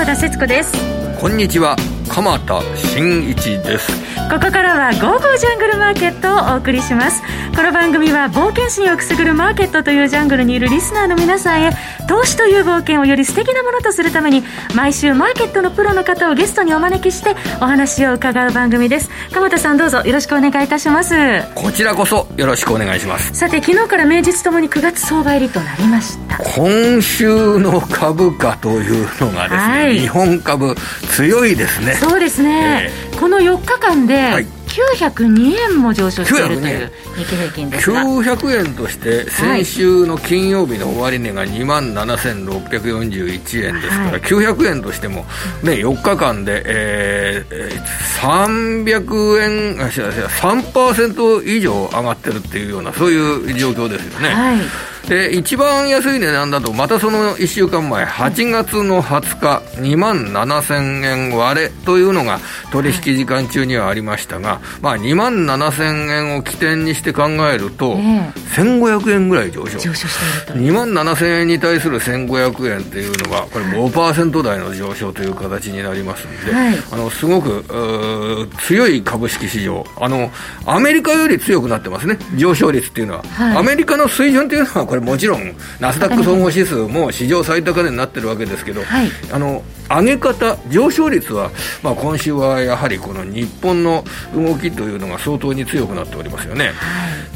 浜田節子です。こんにちは。鎌田新一です。ここからは「ゴーゴージャングルマーケット」をお送りします。この番組は冒険心をくすぐるマーケットというジャングルにいるリスナーの皆さんへ投資という冒険をより素敵なものとするために毎週マーケットのプロの方をゲストにお招きしてお話を伺う番組です。鎌田さんどうぞよろしくお願いいたします。こちらこそよろしくお願いしますさて昨日から名実ともに9月相場入りとなりました。今週の株価というのがですね、はい、日本株強いですね。そうですね、えー、この4日間で、はい。902円も上昇しているという日経平均ですが。900円として先週の金曜日の終値が2万7641円ですから、はい、900円としても、ね、4日間で、えー、300円3%以上上がってるっていうようなそういう状況ですよね。はいで一番安い値段だとまたその1週間前8月の20日2万7000円割れというのが取引時間中にはありましたが、まあ、2万7000円を起点にして考えると、1500円ぐらい上昇。上昇していると2万7000円に対する1500円っていうのがこれ5%台の上昇という形になりますので、はい、あのすごく強い株式市場。あのアメリカより強くなってますね。上昇率っていうのは、はい、アメリカの水準っていうのはこれもちろんナスダック 総合指数も史上最高値になってるわけですけど、はい、あの上げ方、上昇率は、まあ、今週はやはりこの日本の動きというのが相当に強くなっておりますよね。は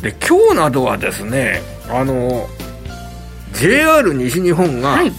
い、で今日などはですねあの JR 西日本が、はい。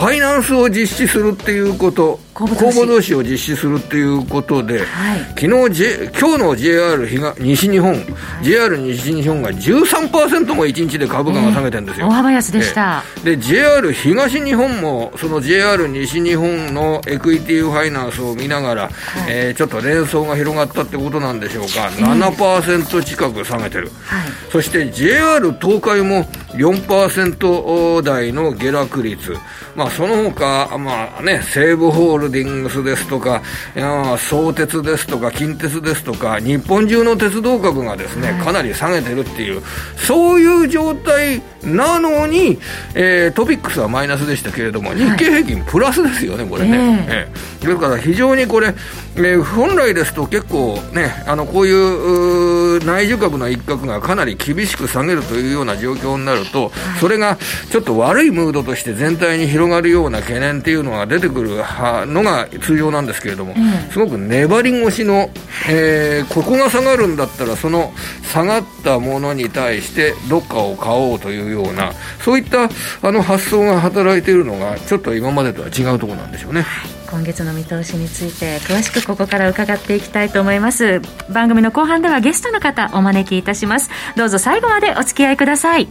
ファイナンスを実施するっていうこと、公募増資を実施するっていうことで、はい、昨日、J、今日の JR 東西日本、はい、JR 西日本が13%も1日で株価が下げてるんですよ。大幅安でした。で、JR 東日本も、その JR 西日本のエクイティファイナンスを見ながら、はい、えー、ちょっと連想が広がったってことなんでしょうか、7%近く下げてる。はい、そして JR 東海も4%台の下落率。まあ、その他、まあね、西武ホールディングスですとか、相鉄ですとか、近鉄ですとか、日本中の鉄道株がですね、かなり下げてるっていう、そういう状態なのに、えー、トピックスはマイナスでしたけれども、日経平均プラスですよね、これね。えー、だから非常にこれ、えー、本来ですと結構ね、あのこういう内需株の一角がかなり厳しく下げるというような状況になると、それがちょっと悪いムードとして全体に広がるような懸念っていうのが出てくるのが通常なんですけれども、すごく粘り腰の、えー、ここが下がるんだったら、その下がったものに対してどっかを買おうというような、そういったあの発想が働いているのが、ちょっと今までとは違うところなんでしょうね。今月の見通しについて詳しくここから伺っていきたいと思います。番組の後半ではゲストの方お招きいたします。どうぞ最後までお付き合いください。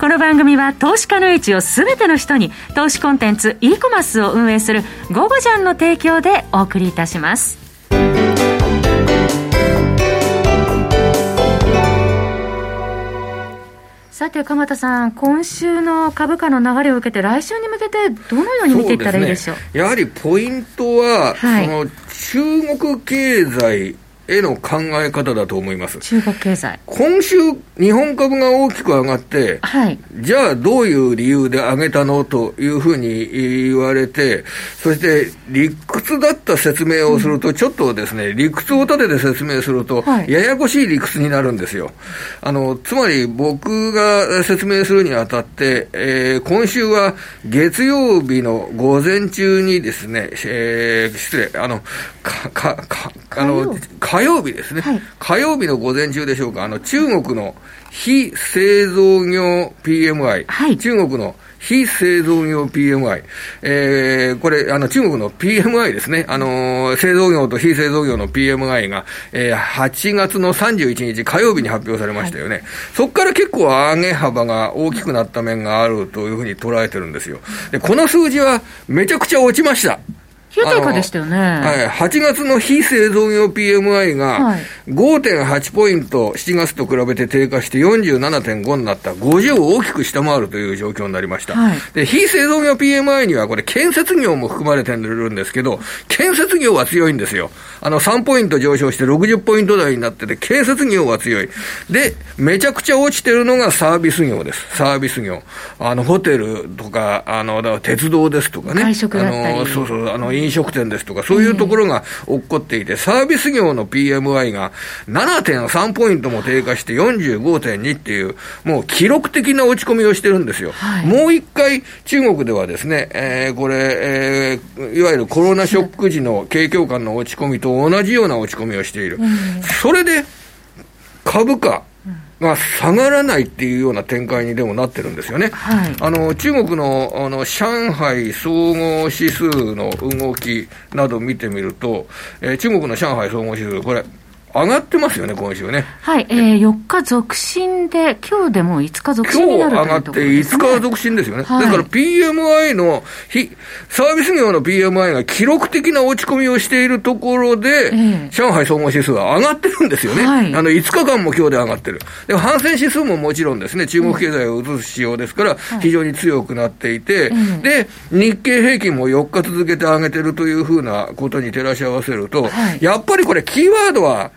この番組は投資家の位置を全ての人に投資コンテンツ e コマースを運営する「ゴゴジャン」の提供でお送りいたします。さて、鎌田さん、今週の株価の流れを受けて、来週に向けて、どのように見ていったらいいでしょう、ね、やはりポイントは、はい、その中国経済への考え方だと思います。中国経済。今週、日本株が大きく上がって、はい、じゃあどういう理由で上げたのというふうに言われて、そして理屈だった説明をすると、ちょっとですね、理屈を立てて説明すると、ややこしい理屈になるんですよ。あの、つまり僕が説明するにあたって、えー、今週は月曜日の午前中にですね、えー、失礼、あの、か、か、か、あの、火曜日ですね、はい、火曜日の午前中でしょうか、あの中国の非製造業 PMI、はい、中国の非製造業 PMI、えー、これ、あの、中国の PMI ですね。あの、製造業と非製造業の PMI が、えー、8月の31日火曜日に発表されましたよね。はい、そこから結構上げ幅が大きくなった面があるというふうに捉えてるんですよ。で、この数字はめちゃくちゃ落ちました。でしたよね。はい。8月の非製造業 PMI が5.8ポイント7月と比べて低下して47.5になった。50を大きく下回るという状況になりました。はい、で、非製造業 PMI にはこれ建設業も含まれてるんですけど、建設業は強いんですよ。あの3ポイント上昇して60ポイント台になってて、建設業は強い。で、めちゃくちゃ落ちてるのがサービス業です。サービス業。あの、ホテルとか、あの、鉄道ですとかね。外食だったり。あの、そうそう、あの、飲食店ですとか、そういうところが起こっていて、サービス業の PMI が7.3ポイントも低下して45.2っていう、もう記録的な落ち込みをしてるんですよ。はい、もう一回、中国ではですね、えー、これ、えー、いわゆるコロナショック時の景況感の落ち込みと同じような落ち込みをしている。それで、株価、が下がらないっていうような展開にでもなってるんですよね。はい、あの中国のあの上海総合指数の動きなど見てみると、えー、中国の上海総合指数、これ、上がってますよね、今週ね。はい、えー、4日続伸で、今日でも5日続伸になる今日上がって5日続伸ですよね。はい、だから PMI の、サービス業の PMI が記録的な落ち込みをしているところで、えー、上海総合指数は上がってるんですよね。はい、あの、5日間も今日で上がってる。でも、反戦指数ももちろんですね、中国経済を移す仕様ですから、非常に強くなっていて、はい、で、日経平均も4日続けて上げてるというふうなことに照らし合わせると、やっぱりこれ、キーワードは、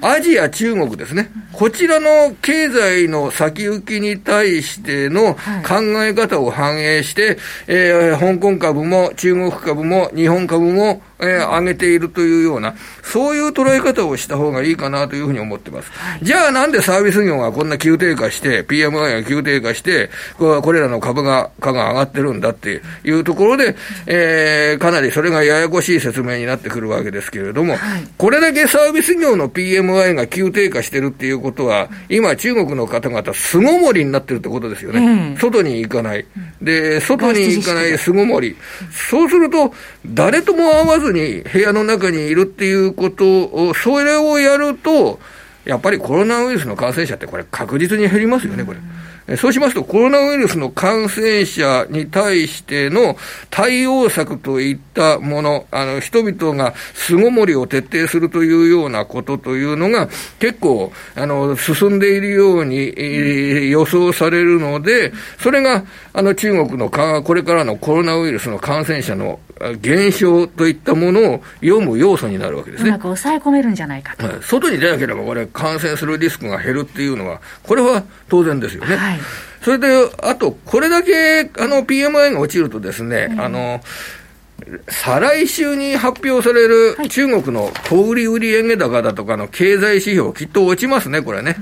アジア、中国ですね。こちらの経済の先行きに対しての考え方を反映して、えー、香港株も中国株も日本株もえー、上げているというような、そういう捉え方をした方がいいかなというふうに思ってます。じゃあなんでサービス業がこんな急低下して、PMI が急低下して、これらの株が、価が上がってるんだっていうところで、えー、かなりそれがややこしい説明になってくるわけですけれども、はい、これだけサービス業の PMI が急低下してるっていうことは、今中国の方々、巣ごもりになってるってことですよね。うん、外に行かない。で、外に行かない巣ごもり。そうすると、誰とも会わずずに部屋の中にいるっていうことを、それをやると、やっぱりコロナウイルスの感染者ってこれ確実に減りますよね、これ。そうしますと、コロナウイルスの感染者に対しての対応策といったもの、あの、人々が巣ごもりを徹底するというようなことというのが、結構、あの、進んでいるように、予想されるので、それが、あの、中国のか、これからのコロナウイルスの感染者の減少といったものを読む要素になるわけですね。うまく抑え込めるんじゃないかと。はい、外に出なければ、これ、感染するリスクが減るっていうのは、これは当然ですよね。はいそれで、あと、これだけ、あの、PMI が落ちるとですね、うん、あの、再来週に発表される中国の小売売上高だとかの経済指標、きっと落ちますね、これね。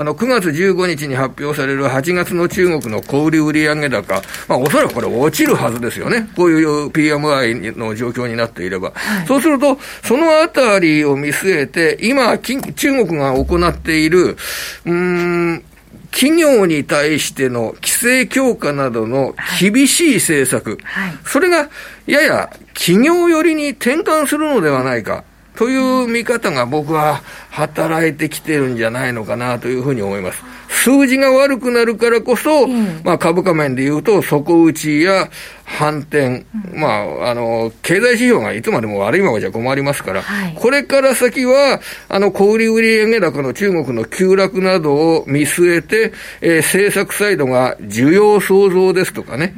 あの、9月15日に発表される8月の中国の小売売上高、まあ、おそらくこれ落ちるはずですよね。こういう PMI の状況になっていれば。はい、そうすると、そのあたりを見据えて、今、中国が行っている、うん、企業に対しての規制強化などの厳しい政策、はいはい、それがやや企業寄りに転換するのではないか。という見方が僕は働いてきてるんじゃないのかなというふうに思います。数字が悪くなるからこそ、うん、まあ株価面で言うと底打ちや反転、うん、まあ、あの、経済指標がいつまでも悪いままじゃ困りますから、はい、これから先は、あの、小売売上高の中国の急落などを見据えて、えー、政策サイドが需要創造ですとかね、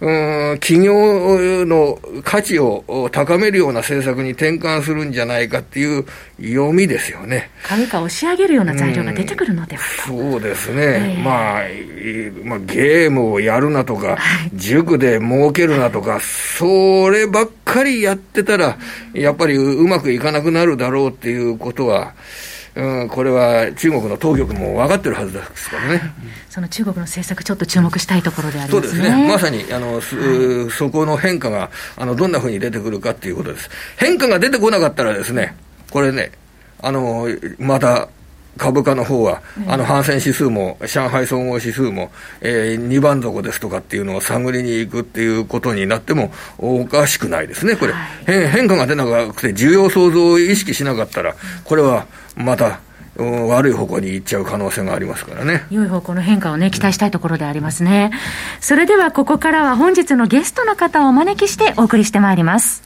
うん、企業の価値を高めるような政策に転換するんじゃないかっていう読みですよね。株価を押し上げるような材料が出てくるのではと、うん、そうですね。えー、まあ、まあ、ゲームをやるなとか、塾で儲けるなとか、そればっかりやってたら、やっぱりうまくいかなくなるだろうっていうことは、うん、これは中国の当局も分かってるはずですからね、その中国の政策、ちょっと注目したいところであります、ね、そうですね、まさにあの、はい、そこの変化があのどんなふうに出てくるかっていうことです。変化が出てこなかったらですね、これね、あのまた株価の方は、あの、反戦指数も、上海総合指数も、えー、2番底ですとかっていうのを探りに行くっていうことになってもおかしくないですね、これ。はい、変化が出なくて、需要創造を意識しなかったら、これはまた、悪い方向に行っちゃう可能性がありますからね。良い方向の変化をね、期待したいところでありますね。それではここからは本日のゲストの方をお招きしてお送りしてまいります。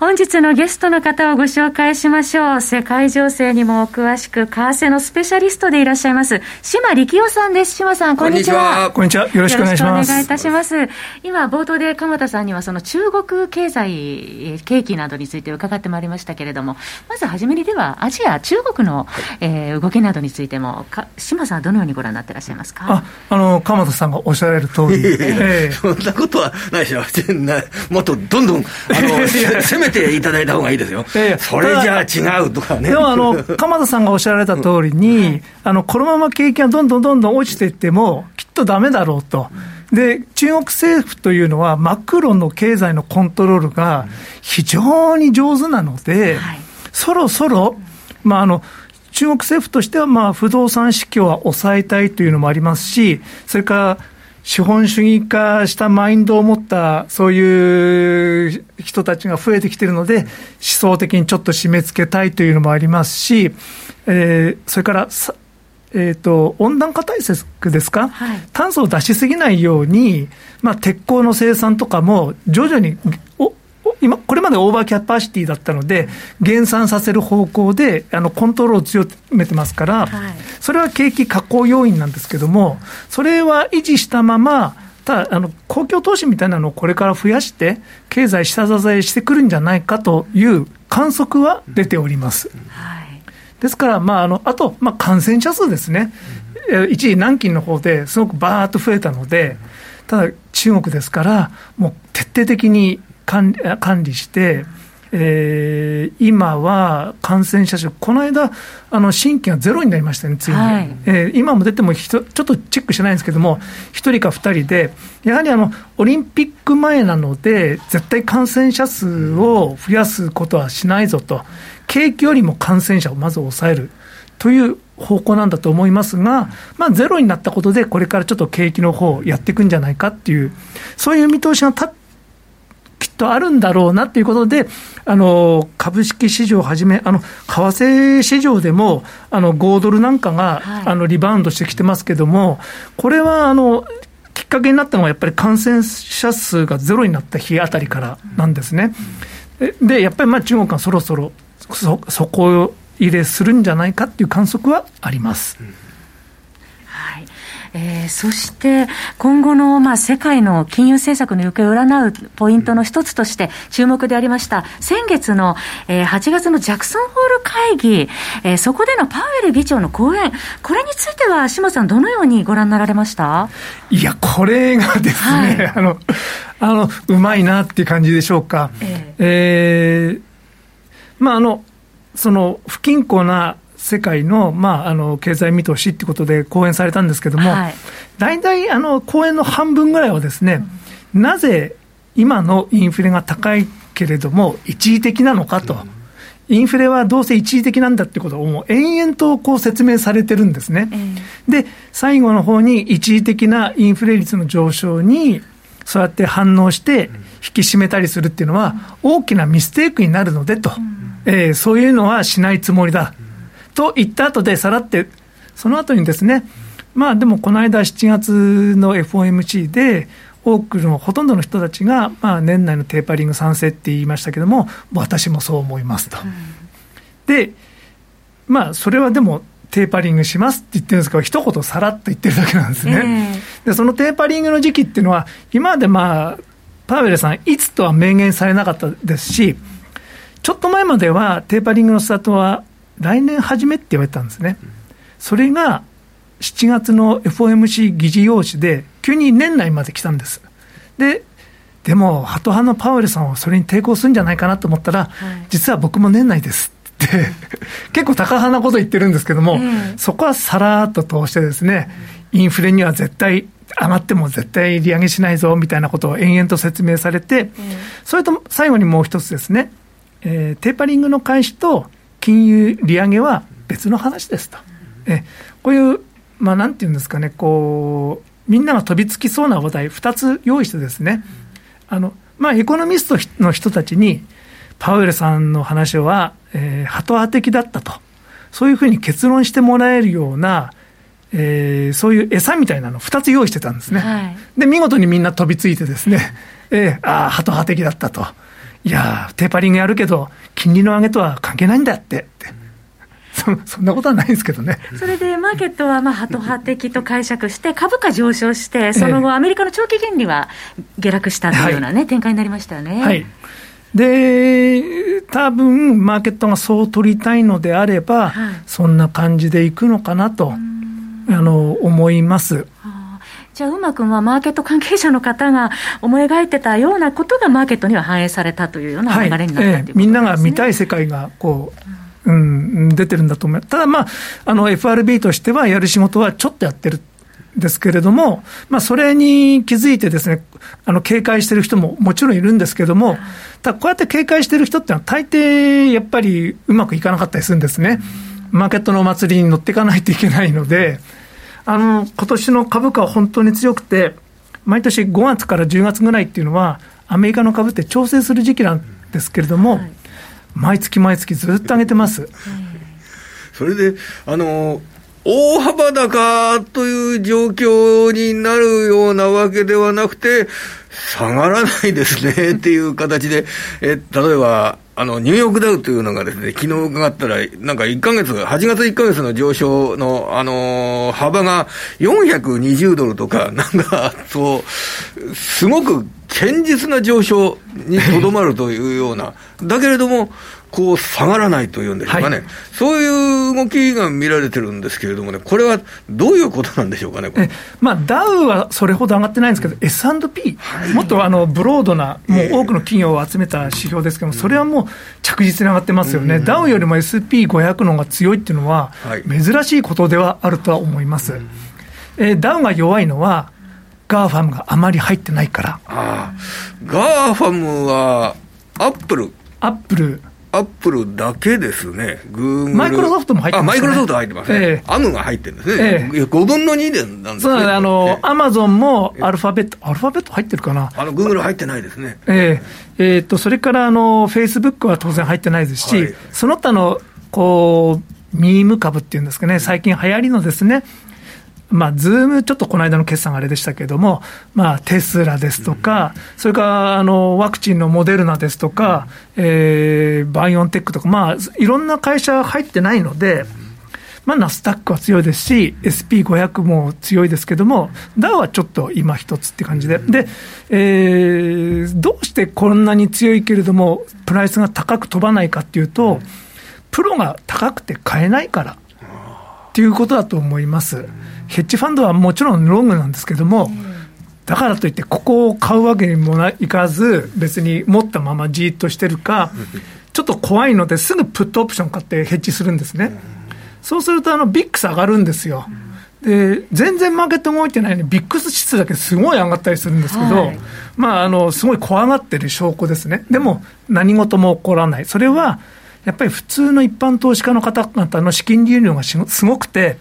本日のゲストの方をご紹介しましょう。世界情勢にもお詳しく、為替のスペシャリストでいらっしゃいます、島力夫さんです。島さん、こんにちは。こんにちは。よろしくお願いします。お願いいたします。今、冒頭で鎌田さんには、その中国経済、景気などについて伺ってまいりましたけれども、まずはじめにでは、アジア、中国の、はい、えー、動きなどについても、か島さんはどのようにご覧になっていらっしゃいますか？あ、あの、鎌田さんがおっしゃられる通り。えー、そんなことはないしょ。もっとどんどん、あの、攻めていただいた方がいいですよ。えー、それじゃあ違うとかね。でも、あの、鎌田さんがおっしゃられた通りに、あの、このまま景気がどんどんどんどん落ちていっても、きっとだめだろうと。で、中国政府というのは、マクロの経済のコントロールが非常に上手なので、はい、そろそろ、まあ、あの、中国政府としては、まあ、不動産市況は抑えたいというのもありますし、それから資本主義化したマインドを持ったそういう人たちが増えてきているので、思想的にちょっと締め付けたいというのもありますし、えー、それからえーと、温暖化対策ですか、はい、炭素を出しすぎないように、まあ、鉄鋼の生産とかも徐々にお今、これまでオーバーキャパシティだったので、減産させる方向であのコントロールを強めてますから、はい、それは景気下降要因なんですけども、それは維持したまま、ただあの公共投資みたいなのをこれから増やして、経済下支えしてくるんじゃないかという観測は出ております。はい。ですから、まあ、あのあと、まあ、感染者数ですね、一時、南京の方ですごくばーっと増えたので、ただ、中国ですから、もう徹底的に管理して、えー、今は感染者数、この間、あの新規がゼロになりましたね、ついに。はい、えー、今も出てもちょっとチェックしてないんですけども、1人か2人で、やはりあのオリンピック前なので、絶対感染者数を増やすことはしないぞと、景気よりも感染者をまず抑える。という方向なんだと思いますが、まあ、ゼロになったことで、これからちょっと景気の方やっていくんじゃないかっていう、そういう見通しがたきっとあるんだろうなということで、あの株式市場をはじめ、あの為替市場でもあの5ドルなんかが、はい、あのリバウンドしてきてますけども、これはあのきっかけになったのは、やっぱり感染者数がゼロになった日あたりからなんですね。で、やっぱりまあ中国がそろそろそ底入れするんじゃないかっていう観測はあります。はいえー、そして今後の、まあ、世界の金融政策の行方を占うポイントの一つとして注目でありました先月の、えー、8月のジャクソンホール会議、えー、そこでのパウエル議長の講演これについては島さんどのようにご覧になられました？いやこれがですね、はい、あのあのうまいなっていう感じでしょうか。えー、えーまあ、あのその不均衡な世界の,、まあ、あの経済見通しっていうことで講演されたんですけども、はい、大体あの講演の半分ぐらいはですね、うん、なぜ今のインフレが高いけれども一時的なのかと。インフレはどうせ一時的なんだってことをもう延々とこう説明されてるんですね。で、最後の方に一時的なインフレ率の上昇にそうやって反応して引き締めたりするっていうのは大きなミステイクになるのでと。うん。えー、そういうのはしないつもりだ、と言った後でさらって、その後にですね、まあでもこの間7月の FOMC で、多くのほとんどの人たちが、まあ、年内のテーパリング賛成って言いましたけども、私もそう思いますと。で、まあ、それはでも、テーパリングしますって言ってるんですけど、一言さらっと言ってるだけなんですね。えー、で、そのテーパリングの時期っていうのは、今までまあ、パウエルさん、いつとは明言されなかったですし、ちょっと前まではテーパリングのスタートは来年初めって言われたんですね。それが7月の FOMC 議事要旨で急に年内まで来たんです。で、でも、ハト派のパウエルさんはそれに抵抗するんじゃないかなと思ったら、はい、実は僕も年内ですって結構高派なこと言ってるんですけども、そこはさらっと通してですね、インフレには絶対上がっても絶対利上げしないぞみたいなことを延々と説明されて、それと最後にもう一つですね、えー、テーパリングの開始と金融利上げは別の話ですと。えこういう、まあ、なんていうんですかね、こう、みんなが飛びつきそうな話題、2つ用意してですね、あの、まあ、エコノミストの人たちに、パウエルさんの話は、えー、ハト派的だったと。そういうふうに結論してもらえるような、えー、そういう餌みたいなのを2つ用意してたんですね。はい、で、見事にみんな飛びついてですね、えー、ああ、ハト派的だったと。いやテーパリングやるけど、金利の上げとは関係ないんだって。そそんなことはないですけどね。それでマーケットはまあハト派的と解釈して、株価上昇して、その後、アメリカの長期金利は下落したというようなね、はい、展開になりましたよね。はいで、多分マーケットがそう取りたいのであれば、はい、そんな感じでいくのかなと、あの思います。じゃあ、うまくはマーケット関係者の方が思い描いてたようなことがマーケットには反映されたというような流れになった、はいえー、みんなが見たい世界がこう、うん、出てるんだと思います。ただ、まあ、あの FRB としてはやる仕事はちょっとやってるですけれども、まあ、それに気づいてですね、あの、警戒してる人ももちろんいるんですけれども、ただこうやって警戒してる人ってのは大抵やっぱりうまくいかなかったりするんですね。マーケットのお祭りに乗っていかないといけないので、あの、今年の株価は本当に強くて、毎年5月から10月ぐらいっていうのは、アメリカの株って調整する時期なんですけれども、はい、毎月毎月ずっと上げてます。それで、あの大幅高という状況になるようなわけではなくて、下がらないですねっていう形で、え例えば、あの、ニューヨークダウというのがですね、昨日伺ったら、なんか1ヶ月、8月1ヶ月の上昇の、あのー、幅が420ドルとか、なんか、そう、すごく堅実な上昇にとどまるというような、だけれども、こう下がらないというんでしょうかね、はい、そういう動きが見られてるんですけれどもね、これはどういうことなんでしょうかね、まあ、ダウはそれほど上がってないんですけど、S&P、はい、もっとあの broad な、もう多くの企業を集めた指標ですけども、それはもう着実に上がってますよね、ダウよりも SP500 の方が強いっていうのは、珍しいことではあるとは思います。えー、ダウが弱いのは、 GAFAM があまり入ってないから。あガーファムはアップル。アップル。アップルだけですね、グーグル。マイクロソフトも入ってますね。あ、マイクロソフト入ってますね。えー、アムが入ってるんですね。えー、5分の2でなんですね。そうあの、アマゾンもアルファベット、アルファベット入ってるかな？あの、グーグル入ってないですね。えー、えー、っと、それから、あの、フェイスブックは当然入ってないですし、はい、その他の、こう、ミーム株っていうんですかね、最近流行りのですね、まあ、ズーム、ちょっとこの間の決算あれでしたけれども、まあ、テスラですとか、それからあのワクチンのモデルナですとか、えー、バイオンテックとか、まあ、いろんな会社入ってないので、まあ、ナスダックは強いですし、SP500 も強いですけども、ダウはちょっと今一つって感じで、で、えー、どうしてこんなに強いけれども、プライスが高く飛ばないかっていうと、プロが高くて買えないからっていうことだと思います。ヘッジファンドはもちろんロングなんですけども、だからといって、ここを買うわけにもいかず、別に持ったままじーっとしてるか、ちょっと怖いのですぐプットオプション買ってヘッジするんですね。そうすると、あの、ビックス上がるんですよ。で、全然マーケット動いてないのに、ビックス指数だけすごい上がったりするんですけど、はい、まあ、あの、すごい怖がってる証拠ですね。でも、何事も起こらない。それは、やっぱり普通の一般投資家の方々の資金流入がすごくて、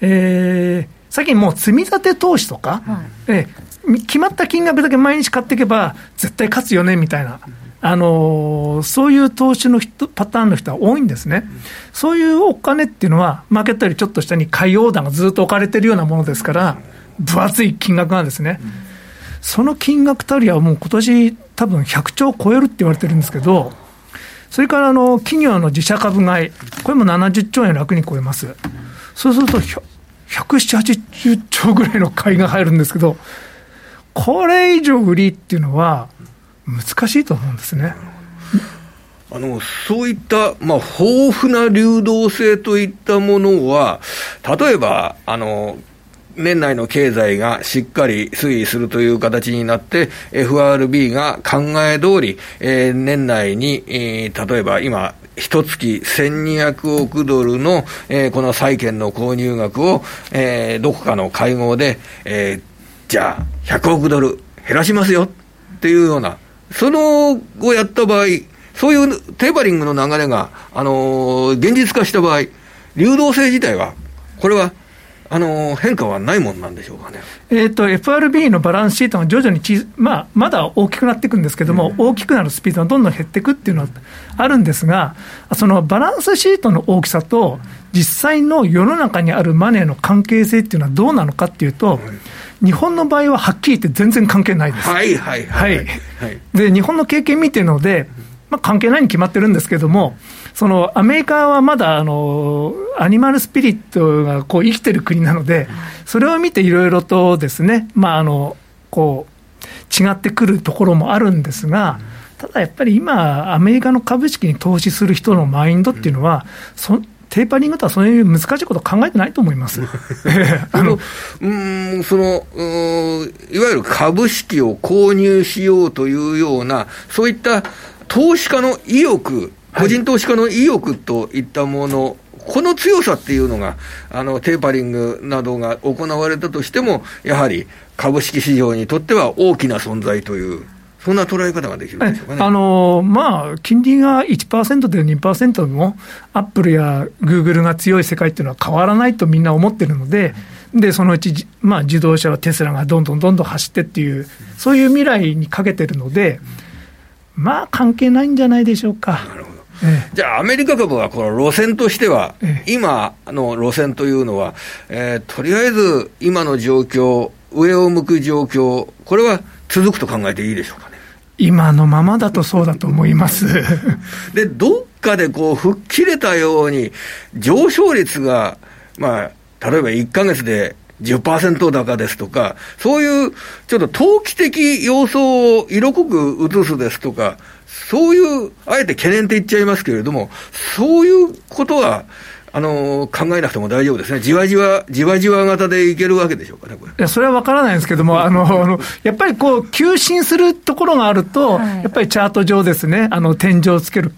えー、最近もう積み立て投資とか、はい、えー、決まった金額だけ毎日買っていけば、絶対勝つよねみたいな。あのー、そういう投資の人パターンの人は多いんですね、そういうお金っていうのは、マーケットよりちょっと下に買いオーダーがずっと置かれてるようなものですから、分厚い金額なんですね、その金額たりはもう今年多分100兆超えるって言われてるんですけど、それからあの企業の自社株買い、これも70兆円楽に超えます。そうすると、170、80兆ぐらいの買いが入るんですけど、これ以上売りっていうのは、難しいと思うんですね。あの、そういった、まあ、豊富な流動性といったものは、例えば、あの、年内の経済がしっかり推移するという形になって、FRB が考え通り、えー、年内に、えー、例えば今、一月1200億ドルの、えー、この債券の購入額を、えー、どこかの会合で、えー、じゃあ100億ドル減らしますよっていうような、そのをやった場合、そういうテーパリングの流れが、あのー、現実化した場合、流動性自体は、これはあの変化はないもんなんでしょうかね。えっ、ー、と、FRB のバランスシートが徐々にち、まあ、まだ大きくなっていくんですけども、うん、大きくなるスピードがどんどん減っていくっていうのはあるんですが、そのバランスシートの大きさと、実際の世の中にあるマネーの関係性っていうのはどうなのかっていうと、日本の場合ははっきり言って全然関係ないです。はいはいはい。はい、で、日本の経験見てるので、まあ、関係ないに決まってるんですけども、そのアメリカはまだあのアニマルスピリットがこう生きてる国なので、それを見ていろいろとですね、まあ、あのこう違ってくるところもあるんですが、ただやっぱり今、アメリカの株式に投資する人のマインドっていうのは、そテーパリングとはそういう難しいこと考えてないと思います。あのうんそのいわゆる株式を購入しようというような、そういった投資家の意欲、個人投資家の意欲といったもの、この強さっていうのが、あのテーパリングなどが行われたとしても、やはり株式市場にとっては大きな存在という。そんな捉え方ができるんでしょうかね。あのまあ、金利が1%で2%も、アップルやグーグルが強い世界っていうのは変わらないとみんな思ってるので、で、そのうち、まあ、自動車はテスラがどんどんどんどん走ってっていう、そういう未来にかけてるので、まあ、関係ないんじゃないでしょうか。なるほどええ、じゃあ、アメリカ株はこの路線としては、え、今の路線というのは、えー、とりあえず今の状況、上を向く状況、これは続くと考えていいでしょうかね？今のままだとそうだと思います。で、どっかでこう、吹っ切れたように、上昇率が、まあ、例えば1か月で10%高ですとか、そういうちょっと投機的要素を色濃く映すですとか、そういう、あえて懸念って言っちゃいますけれども、そういうことは、あの考えなくても大丈夫ですね、じわじわ、じわじわ型でいけるわけでしょうかね、これいやそれは分からないんですけども、あのやっぱりこう、急進するところがあると、はい、やっぱりチャート上ですね、あの天井をつける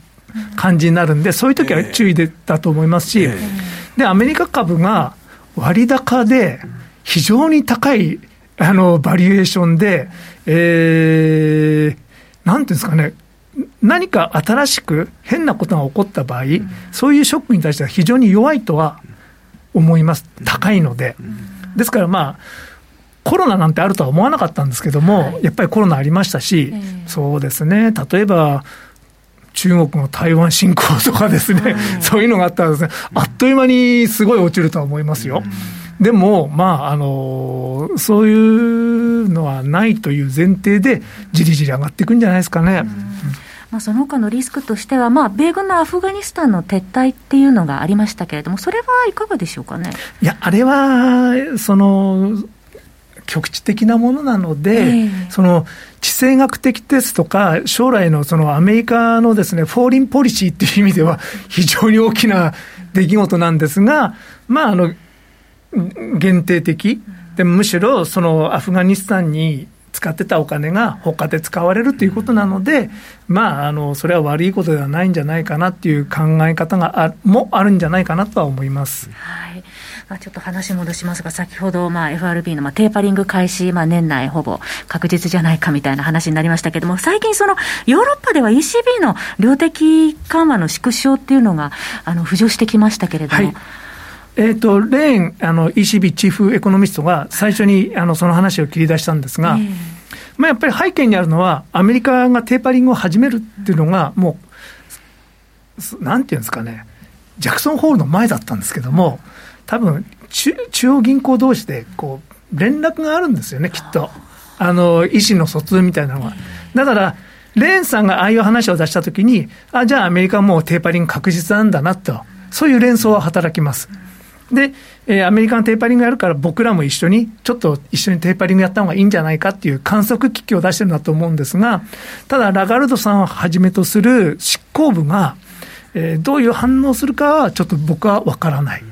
感じになるんで、そういう時は注意でだと思いますし、えー、でアメリカ株が割高で、非常に高いあのバリエーションで、えー、なんていうんですかね、何か新しく変なことが起こった場合、うん、そういうショックに対しては非常に弱いとは思います、高いので。ですからまあコロナなんてあるとは思わなかったんですけども、はい、やっぱりコロナありましたし、えー、そうですね、例えば、中国の台湾侵攻とかですね、はい、そういうのがあったらですね、あっという間にすごい落ちるとは思いますよ。でも、まあ、あの、そういうのはないという前提で、じりじり上がっていくんじゃないですかね。まあ、その他のリスクとしては、まあ、米軍のアフガニスタンの撤退っていうのがありましたけれども、それはいかがでしょうかね？いや、あれは、その、局地的なものなので、えー、その地政学的ですとか、将来のそのアメリカのですね、フォーリンポリシーっていう意味では、非常に大きな出来事なんですが、まあ、あの、限定的、でむしろそのアフガニスタンに使ってたお金が他で使われるということなので、まあ、あのそれは悪いことではないんじゃないかなっていう考え方があもあるんじゃないかなとは思います。はいまあ、ちょっと話戻しますが、先ほど、まあ、FRB のまあテーパリング開始、まあ、年内ほぼ確実じゃないかみたいな話になりましたけれども、最近、そのヨーロッパでは ECB の量的緩和の縮小っていうのがあの浮上してきましたけれども。はいえーと、レーンあの ECB チーフエコノミストが最初にあのその話を切り出したんですが、えー、まあ、やっぱり背景にあるのは、アメリカがテーパリングを始めるっていうのが、もう、なんていうんですかね、ジャクソンホールの前だったんですけども、多分中中央銀行同士でこう連絡があるんですよね、きっと。あの意思の疎通みたいなのは。だからレーンさんがああいう話を出したときに、あ、じゃあアメリカはもうテーパリング確実なんだなと、そういう連想は働きます。で、えー、アメリカのテーパリングやるから僕らも一緒に、ちょっと一緒にテーパリングやった方がいいんじゃないかっていう観測機器を出してるんだと思うんですが、ただラガルドさんをはじめとする執行部が、えー、どういう反応するかはちょっと僕はわからない。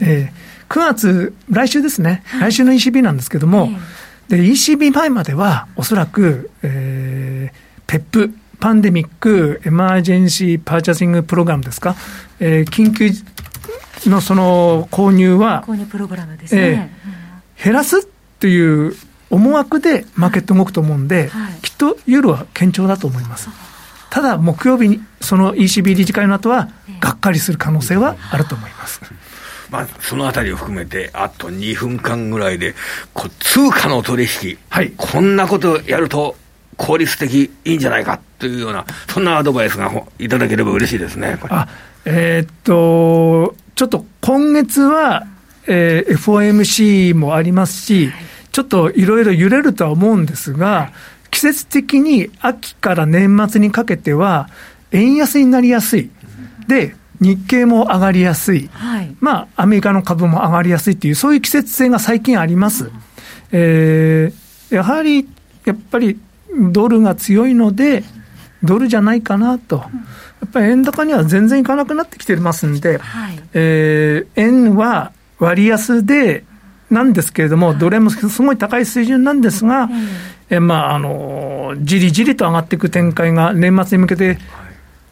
えー、9月、来週ですね、来週の ECB なんですけども、で ECB 前まではおそらく、えー、 PEPP、Pandemic Emergency Purchasing Program ですか、えー、緊急のその購入は、購入プログラムですね、えー、減らすっていう思惑でマーケット動くと思うんで、はい、きっとユーロは堅調だと思います。ただ、木曜日にその ECB 理事会の後は、がっかりする可能性はあると思います。まあ、そのあたりを含めて、あと2分間ぐらいで、こ通貨の取引、はい、こんなことやると、効率的いいんじゃないかというような、そんなアドバイスがいただければ嬉しいですね。あえー、っと、ちょっと今月は、えー、FOMC もありますし、ちょっといろいろ揺れるとは思うんですが、季節的に秋から年末にかけては、円安になりやすい。で、日経も上がりやすい、はい、まあ、アメリカの株も上がりやすいっていう、そういう季節性が最近あります。えー、やはり、やっぱりドルが強いので、ドルじゃないかなと。やっぱり円高には全然いかなくなってきてますんで、はい、えー、円は割安で、なんですけれども、ドル円もすごい高い水準なんですが、えまあ、あの、じりじりと上がっていく展開が年末に向けて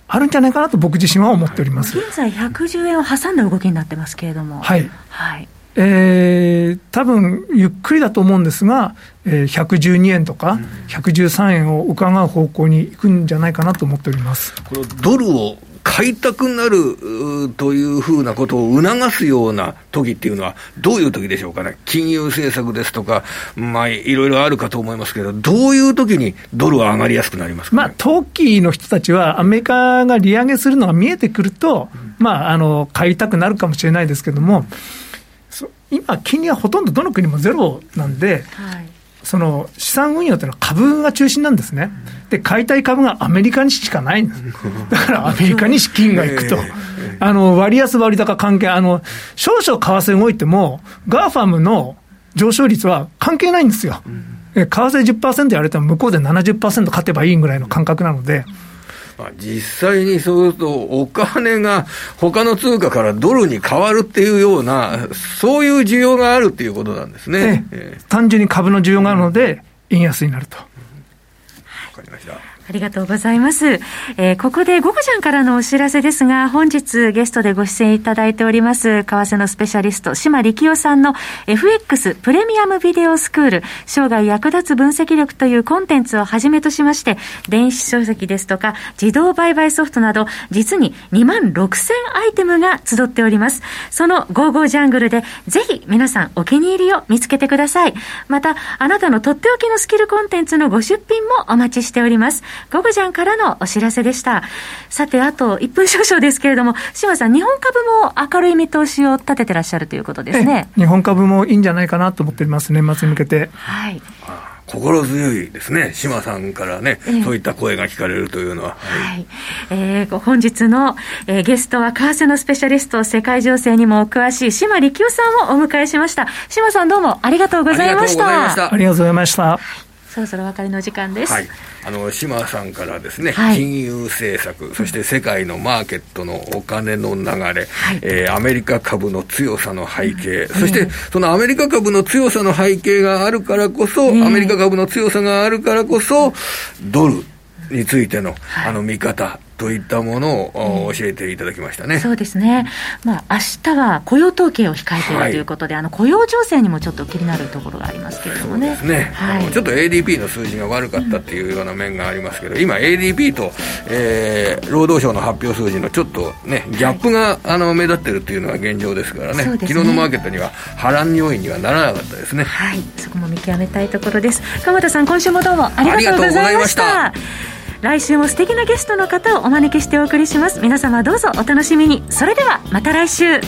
あるんじゃないかなと僕自身は思っております。現在110円を挟んだ動きになってますけれども。はい。はい。えー、多分ゆっくりだと思うんですが、えー、112円とか113円を伺う方向に行くんじゃないかなと思っております。このドルを買いたくなるというふうなことを促すような時っていうのは、どういう時でしょうかね、金融政策ですとか、まあ、いろいろあるかと思いますけど、どういう時にドルは上がりやすくなりますか、ね、まあ、投機の人たちは、アメリカが利上げするのが見えてくると、まあ、あの買いたくなるかもしれないですけども、今、金利はほとんどどの国もゼロなんで、はいその資産運用というのは株が中心なんですね。で、買いたい株がアメリカにしかないんです。だからアメリカに資金が行くと。あの、割安割高関係、あの、少々為替動いても、 GAFAM の上昇率は関係ないんですよ。為替10%やられても向こうで70%勝てばいいぐらいの感覚なので、まあ、実際にそうすると、お金が他の通貨からドルに変わるっていうような、そういう需要があるっていうことなんですね。ええ、単純に株の需要があるので、円安になると。わかりました。ありがとうございます。えー、ここでゴゴジャンからのお知らせですが、本日ゲストでご出演いただいております、為替のスペシャリスト、島力夫さんの FX プレミアムビデオスクール、生涯役立つ分析力というコンテンツをはじめとしまして、電子書籍ですとか、自動売買ソフトなど、実に2万6000アイテムが集っております。そのゴーゴージャングルで、ぜひ皆さんお気に入りを見つけてください。また、あなたのとっておきのスキルコンテンツのご出品もお待ちしております。ゴゴジャンからのお知らせでした。さて、あと1分少々ですけれども、島さん、日本株も明るい見通しを立ててらっしゃるということですね。日本株もいいんじゃないかなと思っております、年末に向けて。はい。心強いですね、島さんからね、えー、そういった声が聞かれるというのは。はい、えー、本日の、えー、ゲストは、為替のスペシャリスト、世界情勢にもお詳しい島力夫さんをお迎えしました。島さん、どうもありがとうございました。ありがとうございました。そろそろお別れの時間です。はい。あの島さんからですね、はい、金融政策、そして世界のマーケットのお金の流れ、はい、えー、アメリカ株の強さの背景、そしてそのアメリカ株の強さの背景があるからこそ、アメリカ株の強さがあるからこそ、ドルについての、あの見方、といったものを教えていただきましたね、そうですね、まあ明日は雇用統計を控えているということで、はい、あの雇用情勢にもちょっと気になるところがありますけれどもね、そうですね、はい、ちょっと ADP の数字が悪かったっていうような面がありますけど、今、ADP と、えー、労働省の発表数字のちょっとね、ギャップが、あの目立ってるっていうのが現状ですからね、ね。昨日のマーケットには波乱要因にはならなかったですね。はい、そこも見極めたいところです。鎌田さん、今週もどうもありがとうございました。来週も素敵なゲストの方をお招きしてお送りします。皆様どうぞお楽しみに。それではまた来週。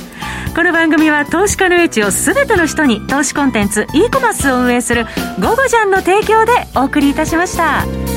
この番組は投資家の英知を全ての人に投資コンテンツ e コマースを運営する「ゴゴジャン」の提供でお送りいたしました。